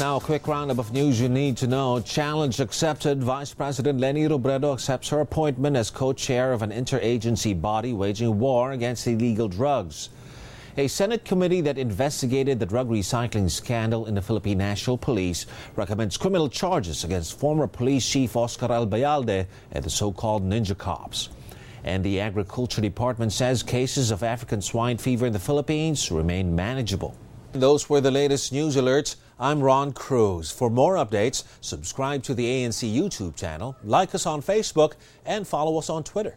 Now, a quick roundup of news you need to know. Challenge accepted. Vice President Leni Robredo accepts her appointment as co chair of an interagency body waging war against illegal drugs. A Senate committee that investigated the drug recycling scandal in the Philippine National Police recommends criminal charges against former police chief Oscar Albayalde and the so called ninja cops. And the Agriculture Department says cases of African swine fever in the Philippines remain manageable. Those were the latest news alerts. I'm Ron Cruz. For more updates, subscribe to the ANC YouTube channel, like us on Facebook, and follow us on Twitter.